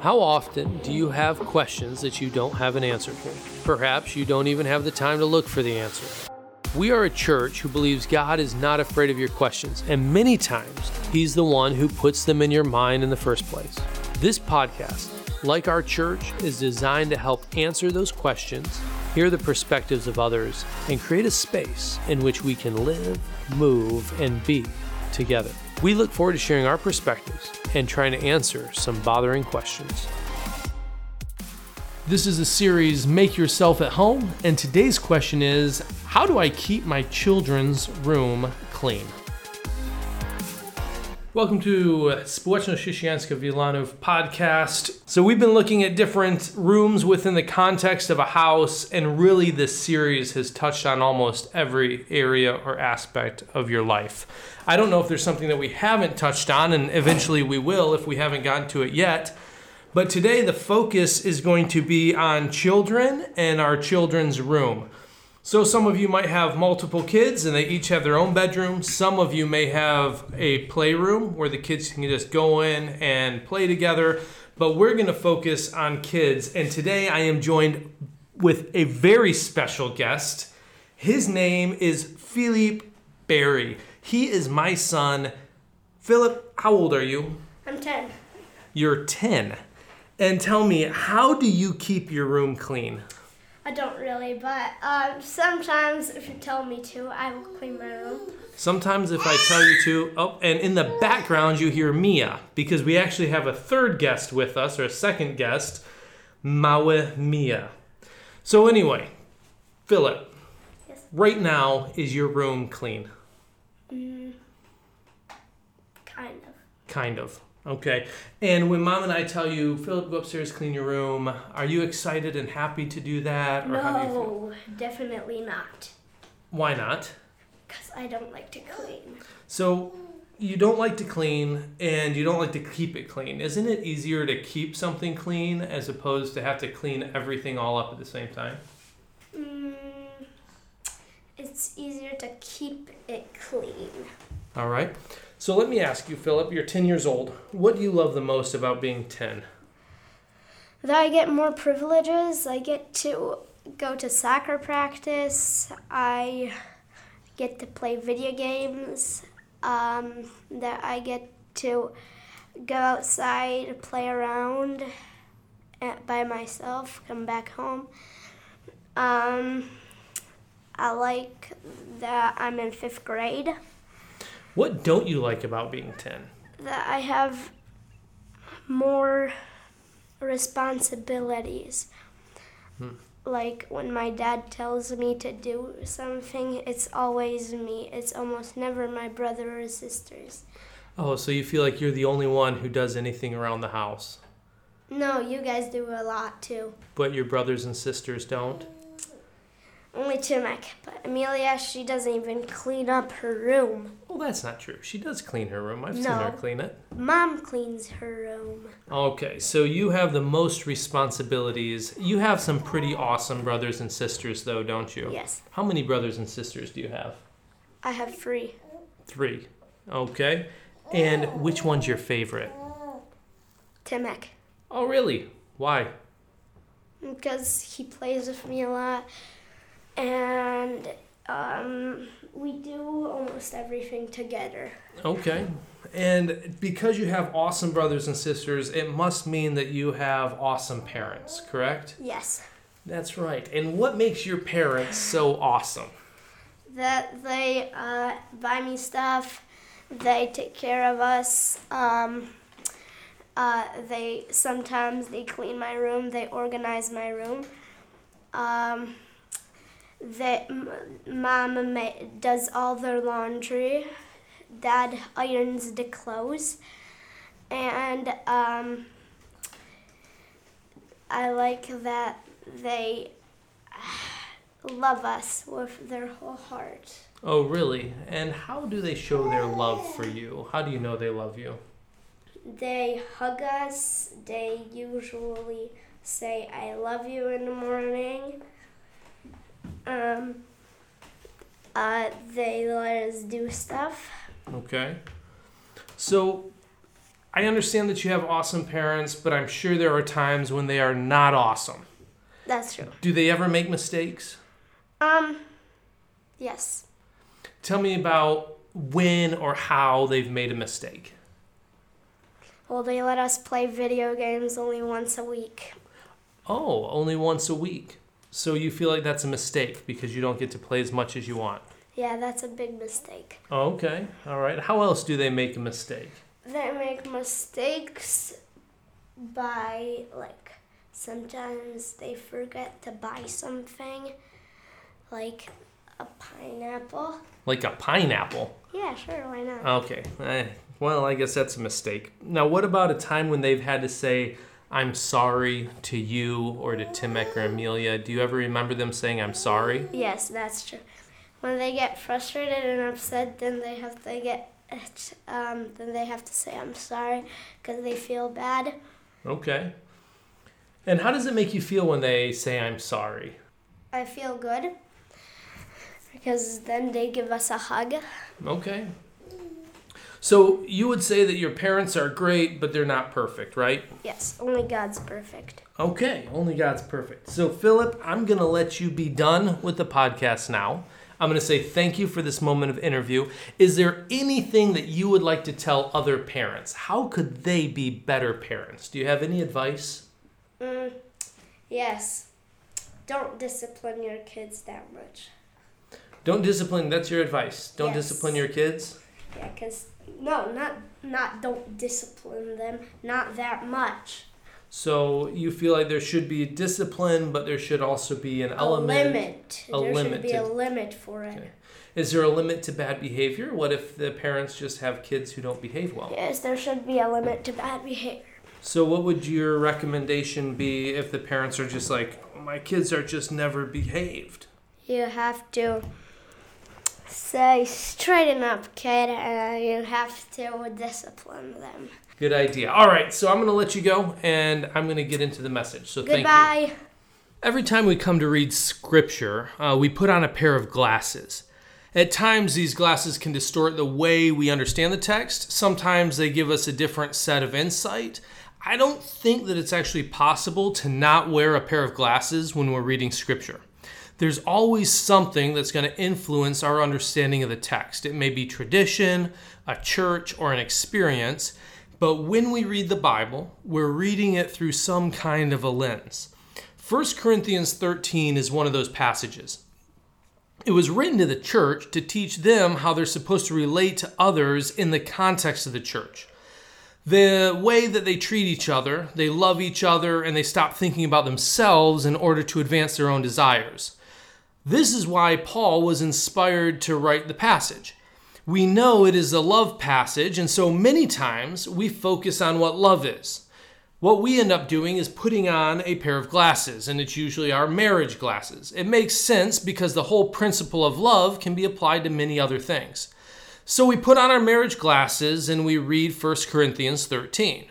How often do you have questions that you don't have an answer for? Perhaps you don't even have the time to look for the answer. We are a church who believes God is not afraid of your questions, and many times He's the one who puts them in your mind in the first place. This podcast, like our church, is designed to help answer those questions, hear the perspectives of others, and create a space in which we can live, move, and be together. We look forward to sharing our perspectives and trying to answer some bothering questions. This is a series Make Yourself at Home, and today's question is How do I keep my children's room clean? Welcome to Społeczność Chrześcijańska Wilanów podcast. So, we've been looking at different rooms within the context of a house, and really, this series has touched on almost every area or aspect of your life. I don't know if there's something that we haven't touched on, and eventually we will if we haven't gotten to it yet. But today, the focus is going to be on children and our children's room. So, some of you might have multiple kids and they each have their own bedroom. Some of you may have a playroom where the kids can just go in and play together. But we're going to focus on kids. And today, I am joined with a very special guest. His name is Philippe Barry. He is my son. Philip, how old are you? I'm 10. You're 10. And tell me, how do you keep your room clean? I don't really, but uh, sometimes if you tell me to, I will clean my room. Sometimes, if I tell you to, oh, and in the background, you hear Mia because we actually have a third guest with us, or a second guest, Maue Mia. So, anyway, Philip, Yes. right now, is your room clean? Mm, kind of. Kind of. Okay. And when mom and I tell you, Philip, go upstairs, clean your room, are you excited and happy to do that? Or how do? No, definitely not. Why not? Because I don't like to clean. So you don't like to clean and you don't like to keep it clean. Isn't it easier to keep something clean as opposed to have to clean everything all up at the same time? Mm, it's easier to keep it clean. All right. So let me ask you, Philip, you're 10 years old. What do you love the most about being 10? That I get more privileges. I get to go to soccer practice. I get to play video games. Um, that I get to go outside, play around at, by myself, come back home. Um, I like that I'm in fifth grade. What don't you like about being 10? That I have more responsibilities. Hmm. Like when my dad tells me to do something, it's always me. It's almost never my brother or sisters. Oh, so you feel like you're the only one who does anything around the house, No, you guys do a lot too. but your brothers and sisters don't? Only Timek. But Amelia, she doesn't even clean up her room. Well, that's not true. She does clean her room. I've seen her clean it. Mom cleans her room. Okay, so you have the most responsibilities. You have some pretty awesome brothers and sisters, though, don't you? Yes, How many brothers and sisters do you have? I have three. Three. Okay. And which one's your favorite? Timek. Oh, really? Why? because he plays with me a lot and um, we do almost everything together Okay. And because you have awesome brothers and sisters, it must mean that you have awesome parents, correct? yes That's right. And what makes your parents so awesome? that they uh, buy me stuff they take care of us um, uh, they sometimes they clean my room they organize my room um, that m- mom ma- does all their laundry dad irons the clothes and um, i like that they love us with their whole heart Oh, really? And how do they show their love for you? How do you know they love you? They hug us. They usually say "I love you" in the morning. Um, uh, they let us do stuff. Okay. So I understand that you have awesome parents, but I'm sure there are times when they are not awesome. That's true. Do they ever make mistakes? Um, yes. Tell me about when or how they've made a mistake. Well, they let us play video games only once a week. Oh, only once a week. So you feel like that's a mistake because you don't get to play as much as you want. Yeah, that's a big mistake. Okay, all right. How else do they make a mistake? They make mistakes by, like, sometimes they forget to buy something, like a pineapple. Like a pineapple. Yeah, sure, why not? Okay. Eh, well, I guess that's a mistake. Now, what about a time when they've had to say, I'm sorry to you or to Timek or Amelia? Do you ever remember them saying, I'm sorry? Yes, that's true. When they get frustrated and upset, then they have to get, um, then they have to say I'm sorry because they feel bad. Okay. And how does it make you feel when they say, I'm sorry? I feel good because then they give us a hug. Okay. So you would say that your parents are great, but they're not perfect, right? Yes, only God's perfect. Okay, only God's perfect. So, Philip, I'm going to let you be done with the podcast now. I'm going to say thank you for this moment of interview. Is there anything that you would like to tell other parents? How could they be better parents? Do you have any advice? Mm, yes. Don't discipline your kids that much. Don't discipline, that's your advice. Don't Yes. discipline your kids? Yeah, cause no, not not don't discipline them, not that much. So, you feel like there should be discipline, but there should also be an element. A limit. a there limit should be to- a limit for it. Okay. Is there a limit to bad behavior? What if the parents just have kids who don't behave well? Yes, there should be a limit to bad behavior. So, what would your recommendation be if the parents are just like, my kids are just never behaved? You have to say straighten up, kid, and you have to discipline them. Good idea. All right, so I'm going to let you go and I'm going to get into the message. So, thank you. Goodbye. Every time we come to read scripture, uh, we put on a pair of glasses. At times, these glasses can distort the way we understand the text. Sometimes they give us a different set of insight. I don't think that it's actually possible to not wear a pair of glasses when we're reading scripture. There's always something that's going to influence our understanding of the text. It may be tradition, a church, or an experience, but when we read the Bible, we're reading it through some kind of a lens. 1 Corinthians 13 is one of those passages. It was written to the church to teach them how they're supposed to relate to others in the context of the church. The way that they treat each other, they love each other, and they stop thinking about themselves in order to advance their own desires. This is why Paul was inspired to write the passage. We know it is a love passage, and so many times we focus on what love is. What we end up doing is putting on a pair of glasses, and it's usually our marriage glasses. It makes sense because the whole principle of love can be applied to many other things. So we put on our marriage glasses and we read 1 Corinthians 13.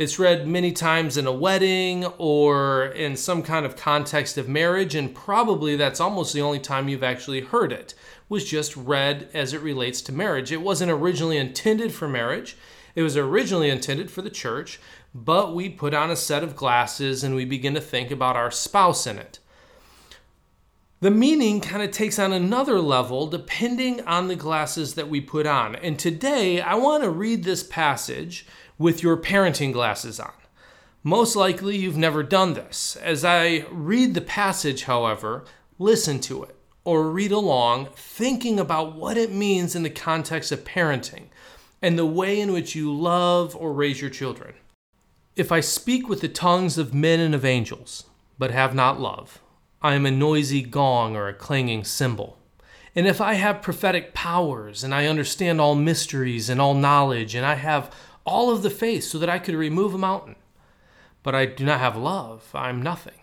It's read many times in a wedding or in some kind of context of marriage, and probably that's almost the only time you've actually heard it, was just read as it relates to marriage. It wasn't originally intended for marriage, it was originally intended for the church, but we put on a set of glasses and we begin to think about our spouse in it. The meaning kind of takes on another level depending on the glasses that we put on. And today I want to read this passage with your parenting glasses on. Most likely you've never done this. As I read the passage, however, listen to it or read along, thinking about what it means in the context of parenting and the way in which you love or raise your children. If I speak with the tongues of men and of angels, but have not love, I am a noisy gong or a clanging cymbal. And if I have prophetic powers, and I understand all mysteries and all knowledge, and I have all of the faith so that I could remove a mountain, but I do not have love, I'm nothing.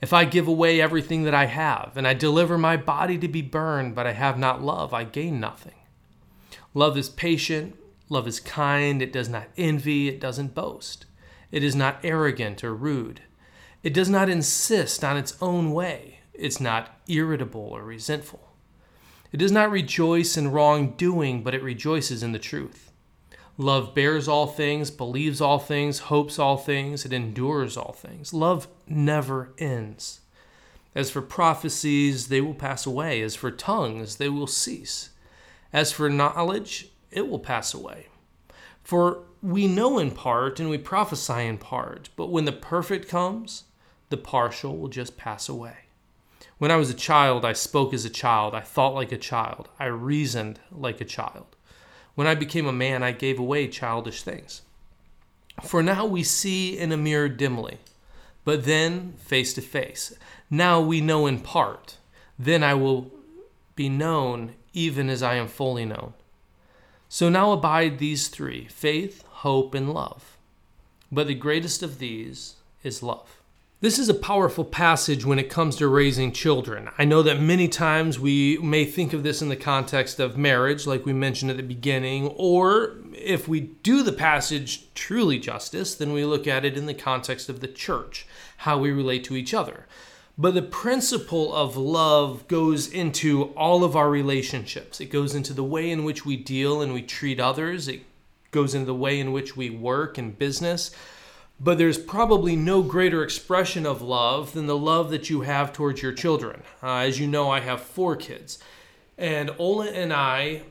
If I give away everything that I have, and I deliver my body to be burned, but I have not love, I gain nothing. Love is patient, love is kind, it does not envy, it doesn't boast, it is not arrogant or rude. It does not insist on its own way. It's not irritable or resentful. It does not rejoice in wrongdoing, but it rejoices in the truth. Love bears all things, believes all things, hopes all things, it endures all things. Love never ends. As for prophecies, they will pass away. As for tongues, they will cease. As for knowledge, it will pass away. For we know in part and we prophesy in part, but when the perfect comes, the partial will just pass away. When I was a child, I spoke as a child, I thought like a child, I reasoned like a child. When I became a man, I gave away childish things. For now we see in a mirror dimly, but then face to face. Now we know in part, then I will be known even as I am fully known. So now abide these three faith, hope, and love. But the greatest of these is love. This is a powerful passage when it comes to raising children. I know that many times we may think of this in the context of marriage, like we mentioned at the beginning, or if we do the passage truly justice, then we look at it in the context of the church, how we relate to each other. But the principle of love goes into all of our relationships. It goes into the way in which we deal and we treat others. It goes into the way in which we work and business. But there's probably no greater expression of love than the love that you have towards your children. Uh, as you know, I have four kids. And Ola and I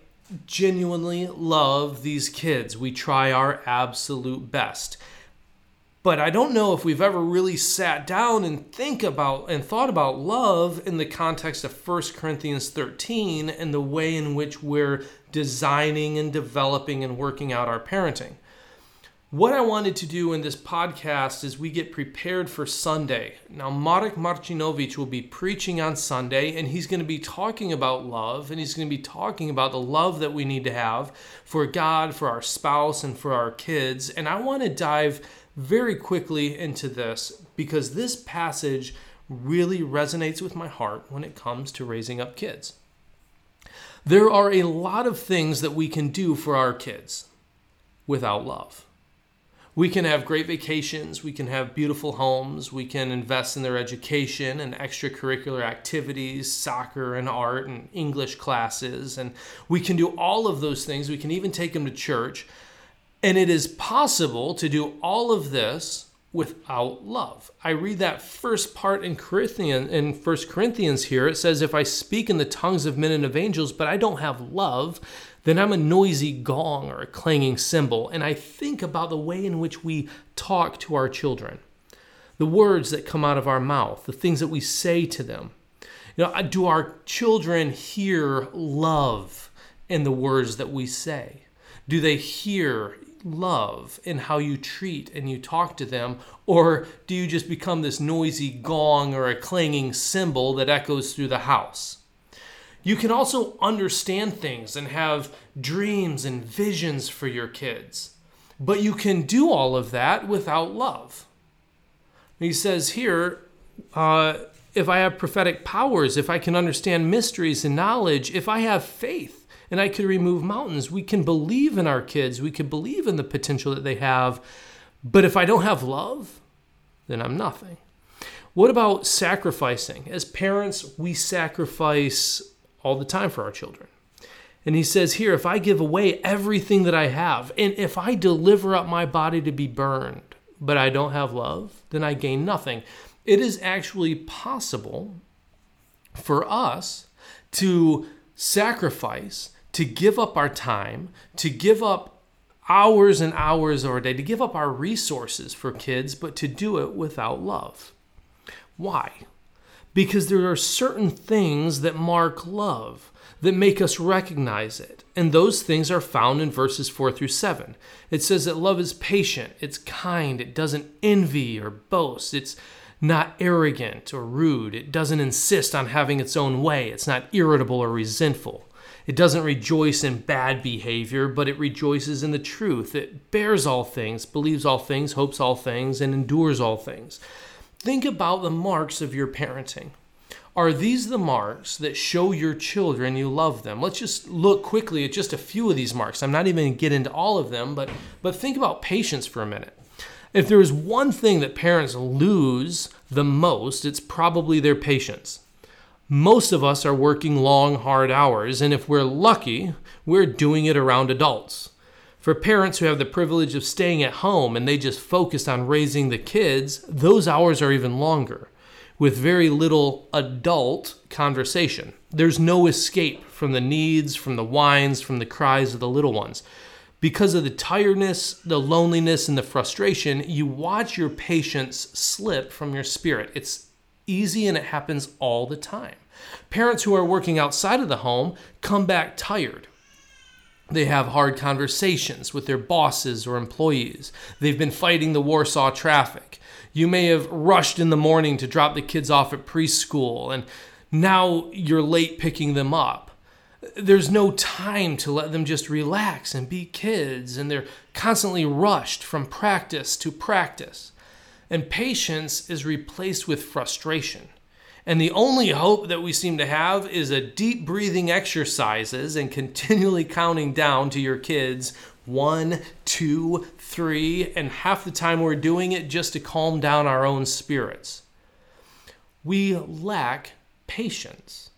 genuinely love these kids. We try our absolute best. But I don't know if we've ever really sat down and think about and thought about love in the context of 1 Corinthians 13 and the way in which we're designing and developing and working out our parenting. What I wanted to do in this podcast is we get prepared for Sunday. Now, Marek Marcinowicz will be preaching on Sunday, and he's going to be talking about love, and he's going to be talking about the love that we need to have for God, for our spouse, and for our kids. And I want to dive very quickly into this because this passage really resonates with my heart when it comes to raising up kids. There are a lot of things that we can do for our kids without love. We can have great vacations, we can have beautiful homes, we can invest in their education and extracurricular activities, soccer and art and English classes, and we can do all of those things. We can even take them to church. And it is possible to do all of this without love. I read that first part in Corinthians in 1 Corinthians here. It says, If I speak in the tongues of men and of angels, but I don't have love, then I'm a noisy gong or a clanging cymbal. And I think about the way in which we talk to our children, the words that come out of our mouth, the things that we say to them. You know, do our children hear love in the words that we say? Do they hear love in how you treat and you talk to them? Or do you just become this noisy gong or a clanging cymbal that echoes through the house? You can also understand things and have dreams and visions for your kids. But you can do all of that without love. He says here, uh, if I have prophetic powers, if I can understand mysteries and knowledge, if I have faith and I could remove mountains, we can believe in our kids. We can believe in the potential that they have. But if I don't have love, then I'm nothing. What about sacrificing? As parents, we sacrifice all the time for our children. And he says here, if I give away everything that I have, and if I deliver up my body to be burned, but I don't have love, then I gain nothing. It is actually possible for us to sacrifice, to give up our time, to give up hours and hours of our day, to give up our resources for kids, but to do it without love. Why? Because there are certain things that mark love that make us recognize it. And those things are found in verses 4 through 7. It says that love is patient, it's kind, it doesn't envy or boast, it's not arrogant or rude, it doesn't insist on having its own way, it's not irritable or resentful. It doesn't rejoice in bad behavior, but it rejoices in the truth. It bears all things, believes all things, hopes all things, and endures all things. Think about the marks of your parenting. Are these the marks that show your children you love them? Let's just look quickly at just a few of these marks. I'm not even going to get into all of them, but, but think about patience for a minute. If there is one thing that parents lose the most, it's probably their patience. Most of us are working long, hard hours, and if we're lucky, we're doing it around adults. For parents who have the privilege of staying at home and they just focus on raising the kids, those hours are even longer with very little adult conversation. There's no escape from the needs, from the whines, from the cries of the little ones. Because of the tiredness, the loneliness, and the frustration, you watch your patience slip from your spirit. It's easy and it happens all the time. Parents who are working outside of the home come back tired. They have hard conversations with their bosses or employees. They've been fighting the Warsaw traffic. You may have rushed in the morning to drop the kids off at preschool, and now you're late picking them up. There's no time to let them just relax and be kids, and they're constantly rushed from practice to practice. And patience is replaced with frustration. And the only hope that we seem to have is a deep breathing exercises and continually counting down to your kids one, two, three, and half the time we're doing it just to calm down our own spirits. We lack patience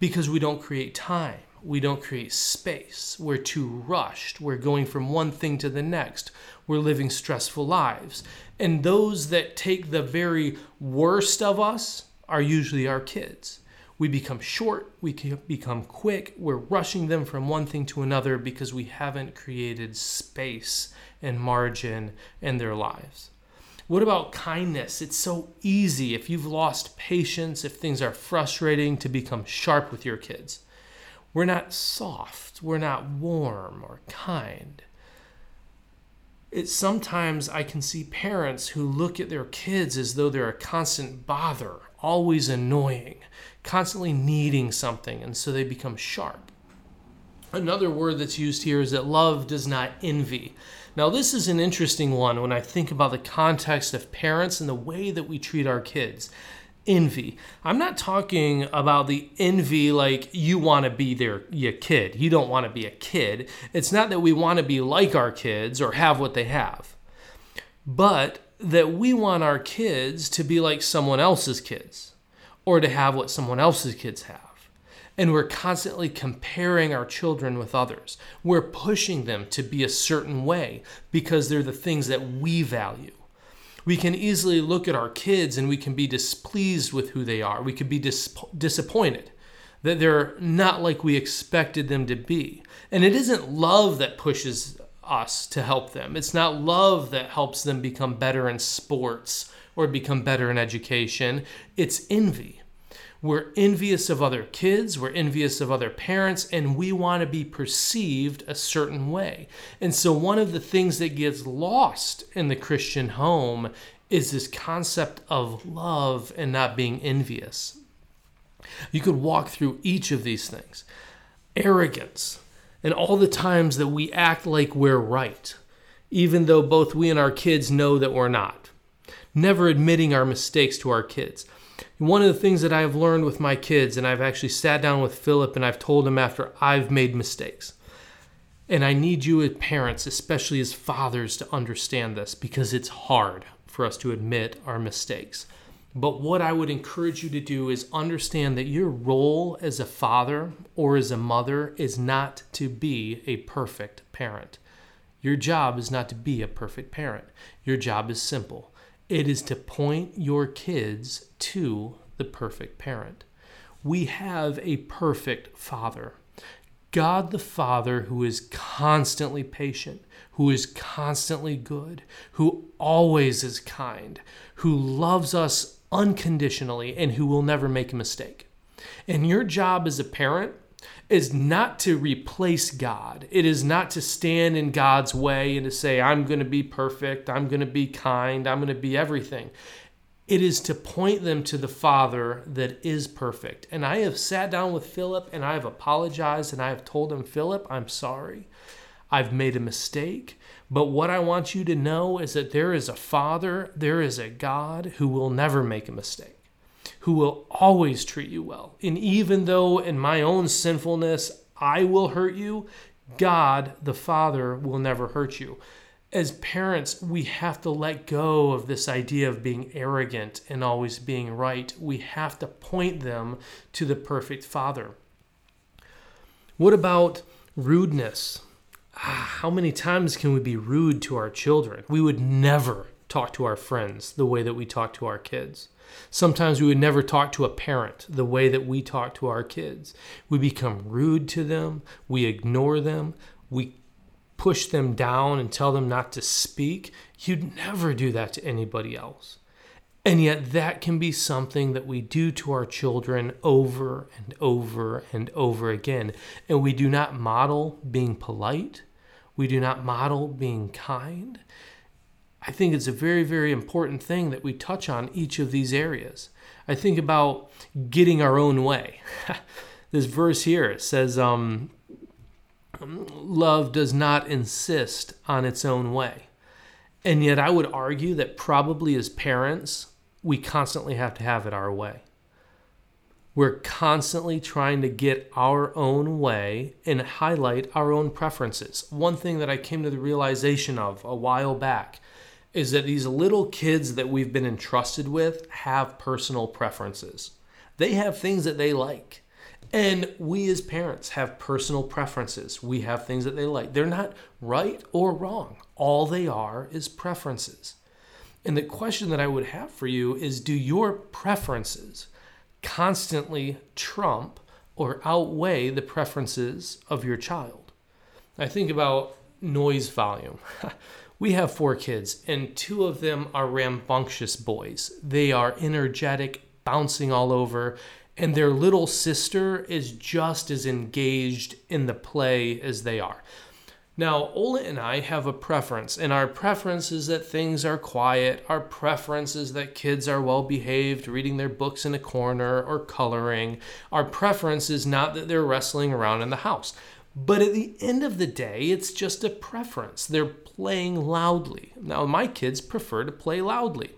because we don't create time. We don't create space. We're too rushed. We're going from one thing to the next. We're living stressful lives. And those that take the very worst of us are usually our kids. We become short, we become quick, we're rushing them from one thing to another because we haven't created space and margin in their lives. What about kindness? It's so easy if you've lost patience, if things are frustrating, to become sharp with your kids. We're not soft, we're not warm or kind it's sometimes I can see parents who look at their kids as though they're a constant bother, always annoying, constantly needing something, and so they become sharp. Another word that's used here is that love does not envy. Now, this is an interesting one when I think about the context of parents and the way that we treat our kids envy. I'm not talking about the envy like you want to be their your kid. You don't want to be a kid. It's not that we want to be like our kids or have what they have. But that we want our kids to be like someone else's kids or to have what someone else's kids have. And we're constantly comparing our children with others. We're pushing them to be a certain way because they're the things that we value we can easily look at our kids and we can be displeased with who they are. We could be dis- disappointed that they're not like we expected them to be. And it isn't love that pushes us to help them, it's not love that helps them become better in sports or become better in education. It's envy. We're envious of other kids, we're envious of other parents, and we want to be perceived a certain way. And so, one of the things that gets lost in the Christian home is this concept of love and not being envious. You could walk through each of these things arrogance, and all the times that we act like we're right, even though both we and our kids know that we're not. Never admitting our mistakes to our kids one of the things that I've learned with my kids, and I've actually sat down with Philip and I've told him after I've made mistakes. And I need you as parents, especially as fathers, to understand this because it's hard for us to admit our mistakes. But what I would encourage you to do is understand that your role as a father or as a mother is not to be a perfect parent. Your job is not to be a perfect parent. Your job is simple it is to point your kids to the perfect parent. We have a perfect father. God the Father, who is constantly patient, who is constantly good, who always is kind, who loves us unconditionally, and who will never make a mistake. And your job as a parent is not to replace God. It is not to stand in God's way and to say, I'm going to be perfect, I'm going to be kind, I'm going to be everything. It is to point them to the Father that is perfect. And I have sat down with Philip and I have apologized and I have told him, Philip, I'm sorry. I've made a mistake. But what I want you to know is that there is a Father, there is a God who will never make a mistake who will always treat you well. And even though in my own sinfulness I will hurt you, God the Father will never hurt you. As parents, we have to let go of this idea of being arrogant and always being right. We have to point them to the perfect Father. What about rudeness? how many times can we be rude to our children? We would never talk to our friends the way that we talk to our kids. Sometimes we would never talk to a parent the way that we talk to our kids. We become rude to them, we ignore them, we push them down and tell them not to speak. You'd never do that to anybody else. And yet, that can be something that we do to our children over and over and over again. And we do not model being polite, we do not model being kind. I think it's a very, very important thing that we touch on each of these areas. I think about getting our own way. this verse here says, um, Love does not insist on its own way. And yet, I would argue that probably as parents, we constantly have to have it our way. We're constantly trying to get our own way and highlight our own preferences. One thing that I came to the realization of a while back is that these little kids that we've been entrusted with have personal preferences. They have things that they like. And we as parents have personal preferences. We have things that they like. They're not right or wrong. All they are is preferences. And the question that I would have for you is do your preferences constantly trump or outweigh the preferences of your child? I think about noise volume. we have four kids, and two of them are rambunctious boys. They are energetic, bouncing all over, and their little sister is just as engaged in the play as they are. Now, Ola and I have a preference, and our preference is that things are quiet. Our preference is that kids are well behaved, reading their books in a corner or coloring. Our preference is not that they're wrestling around in the house. But at the end of the day, it's just a preference. They're playing loudly. Now, my kids prefer to play loudly.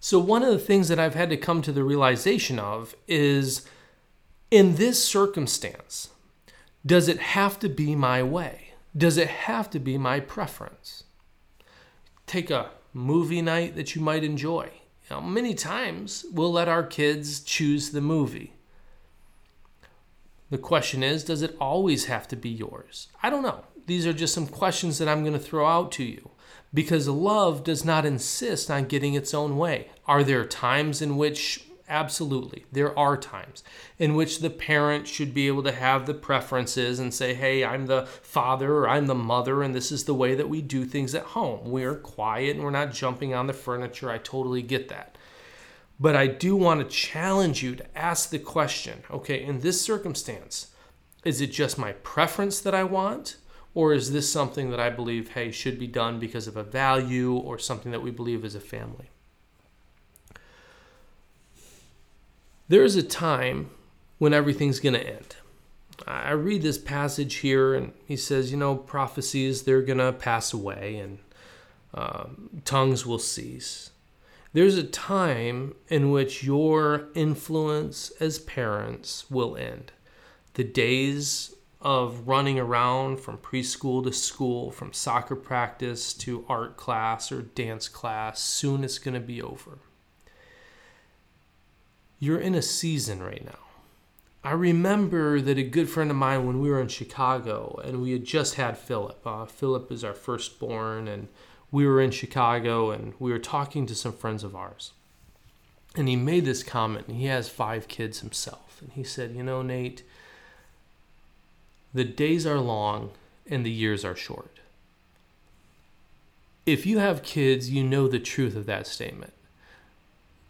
So, one of the things that I've had to come to the realization of is in this circumstance, does it have to be my way? Does it have to be my preference? Take a movie night that you might enjoy. You know, many times we'll let our kids choose the movie. The question is, does it always have to be yours? I don't know. These are just some questions that I'm going to throw out to you because love does not insist on getting its own way. Are there times in which Absolutely. There are times in which the parent should be able to have the preferences and say, hey, I'm the father or I'm the mother, and this is the way that we do things at home. We're quiet and we're not jumping on the furniture. I totally get that. But I do want to challenge you to ask the question okay, in this circumstance, is it just my preference that I want? Or is this something that I believe, hey, should be done because of a value or something that we believe as a family? There is a time when everything's going to end. I read this passage here, and he says, you know, prophecies, they're going to pass away and uh, tongues will cease. There's a time in which your influence as parents will end. The days of running around from preschool to school, from soccer practice to art class or dance class, soon it's going to be over you're in a season right now. I remember that a good friend of mine when we were in Chicago and we had just had Philip. Uh, Philip is our firstborn, and we were in Chicago and we were talking to some friends of ours. And he made this comment, he has five kids himself. And he said, You know, Nate, the days are long and the years are short. If you have kids, you know the truth of that statement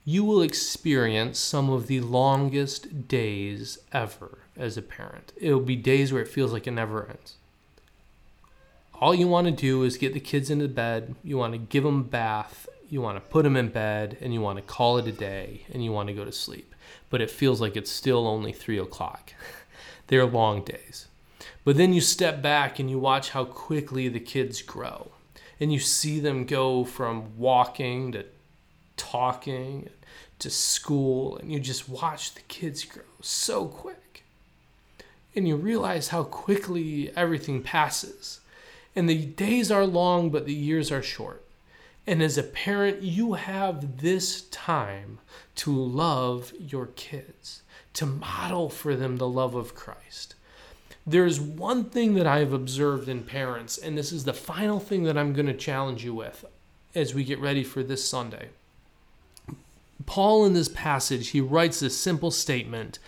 you will experience some of the longest days ever as a parent. It'll be days where it feels like it never ends. All you want to do is get the kids into bed, you want to give them a bath, you want to put them in bed, and you want to call it a day, and you want to go to sleep. But it feels like it's still only three o'clock. They're long days. But then you step back and you watch how quickly the kids grow. And you see them go from walking to talking to school and you just watch the kids grow so quick. And you realize how quickly everything passes. And the days are long, but the years are short. And as a parent, you have this time to love your kids, to model for them the love of Christ. There's one thing that I've observed in parents, and this is the final thing that I'm going to challenge you with as we get ready for this Sunday. Paul, in this passage, he writes this simple statement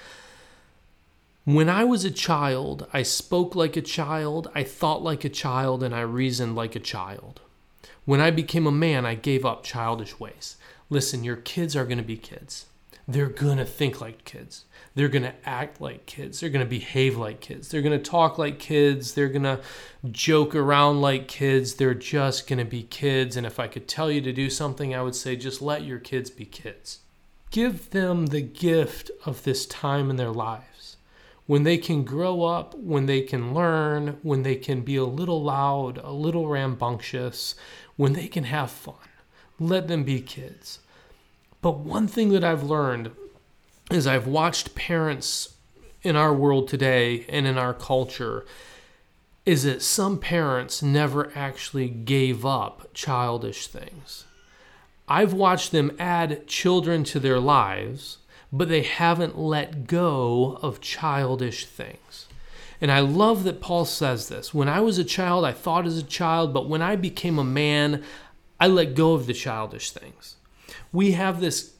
When I was a child, I spoke like a child, I thought like a child, and I reasoned like a child. When I became a man, I gave up childish ways. Listen, your kids are going to be kids. They're going to think like kids. They're going to act like kids. They're going to behave like kids. They're going to talk like kids. They're going to joke around like kids. They're just going to be kids. And if I could tell you to do something, I would say just let your kids be kids. Give them the gift of this time in their lives when they can grow up, when they can learn, when they can be a little loud, a little rambunctious, when they can have fun. Let them be kids. But one thing that I've learned is I've watched parents in our world today and in our culture is that some parents never actually gave up childish things. I've watched them add children to their lives, but they haven't let go of childish things. And I love that Paul says this. When I was a child, I thought as a child, but when I became a man, I let go of the childish things. We have this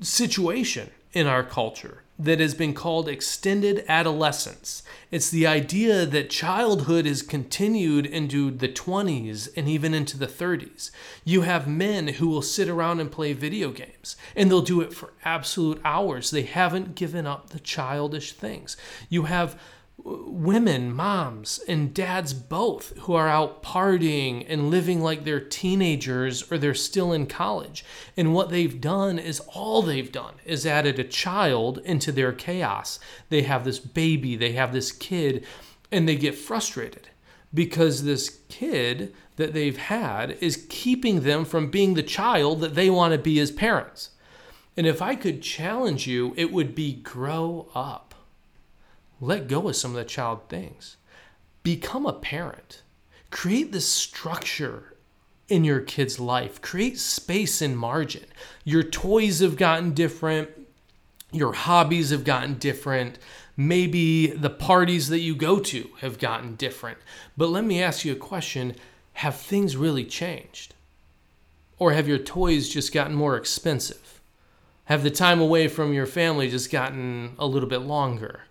situation in our culture that has been called extended adolescence. It's the idea that childhood is continued into the 20s and even into the 30s. You have men who will sit around and play video games, and they'll do it for absolute hours. They haven't given up the childish things. You have women, moms, and dads both who are out partying and living like they're teenagers or they're still in college. And what they've done is all they've done is added a child into their chaos. They have this baby, they have this kid, and they get frustrated because this kid that they've had is keeping them from being the child that they want to be as parents. And if I could challenge you, it would be grow up let go of some of the child things. Become a parent. Create this structure in your kid's life. Create space and margin. Your toys have gotten different. Your hobbies have gotten different. Maybe the parties that you go to have gotten different. But let me ask you a question Have things really changed? Or have your toys just gotten more expensive? Have the time away from your family just gotten a little bit longer?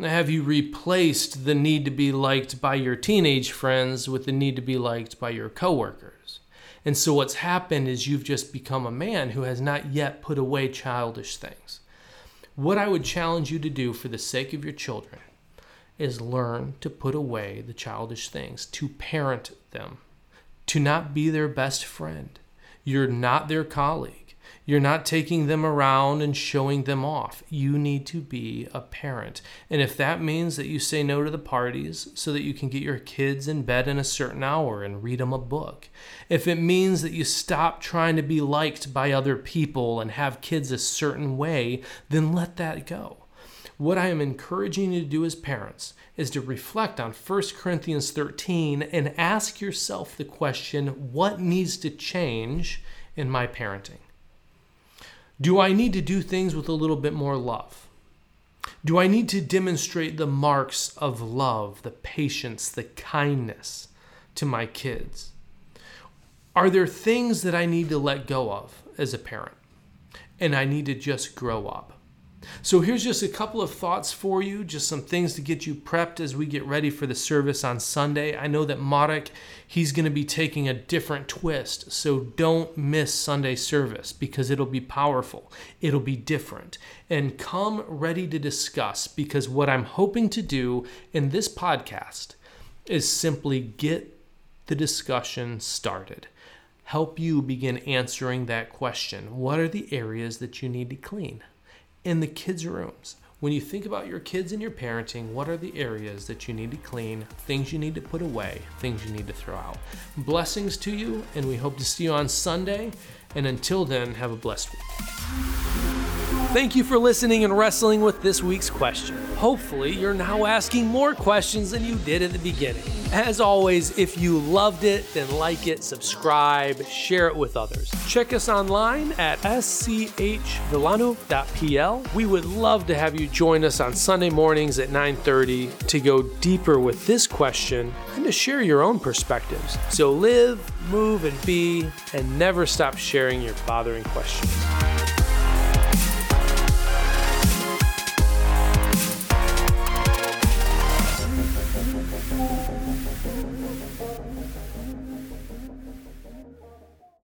Have you replaced the need to be liked by your teenage friends with the need to be liked by your coworkers? And so what's happened is you've just become a man who has not yet put away childish things. What I would challenge you to do for the sake of your children is learn to put away the childish things, to parent them, to not be their best friend. You're not their colleague. You're not taking them around and showing them off. You need to be a parent. And if that means that you say no to the parties so that you can get your kids in bed in a certain hour and read them a book, if it means that you stop trying to be liked by other people and have kids a certain way, then let that go. What I am encouraging you to do as parents is to reflect on 1 Corinthians 13 and ask yourself the question what needs to change in my parenting? Do I need to do things with a little bit more love? Do I need to demonstrate the marks of love, the patience, the kindness to my kids? Are there things that I need to let go of as a parent? And I need to just grow up. So here's just a couple of thoughts for you, just some things to get you prepped as we get ready for the service on Sunday. I know that Marek, he's going to be taking a different twist, so don't miss Sunday service because it'll be powerful. It'll be different. And come ready to discuss because what I'm hoping to do in this podcast is simply get the discussion started. Help you begin answering that question. What are the areas that you need to clean? In the kids' rooms. When you think about your kids and your parenting, what are the areas that you need to clean, things you need to put away, things you need to throw out? Blessings to you, and we hope to see you on Sunday. And until then, have a blessed week. Thank you for listening and wrestling with this week's question. Hopefully, you're now asking more questions than you did at the beginning. As always, if you loved it, then like it, subscribe, share it with others. Check us online at scwilanow.pl. We would love to have you join us on Sunday mornings at 9:30 to go deeper with this question and to share your own perspectives. So live, move, and be, and never stop sharing your bothering questions.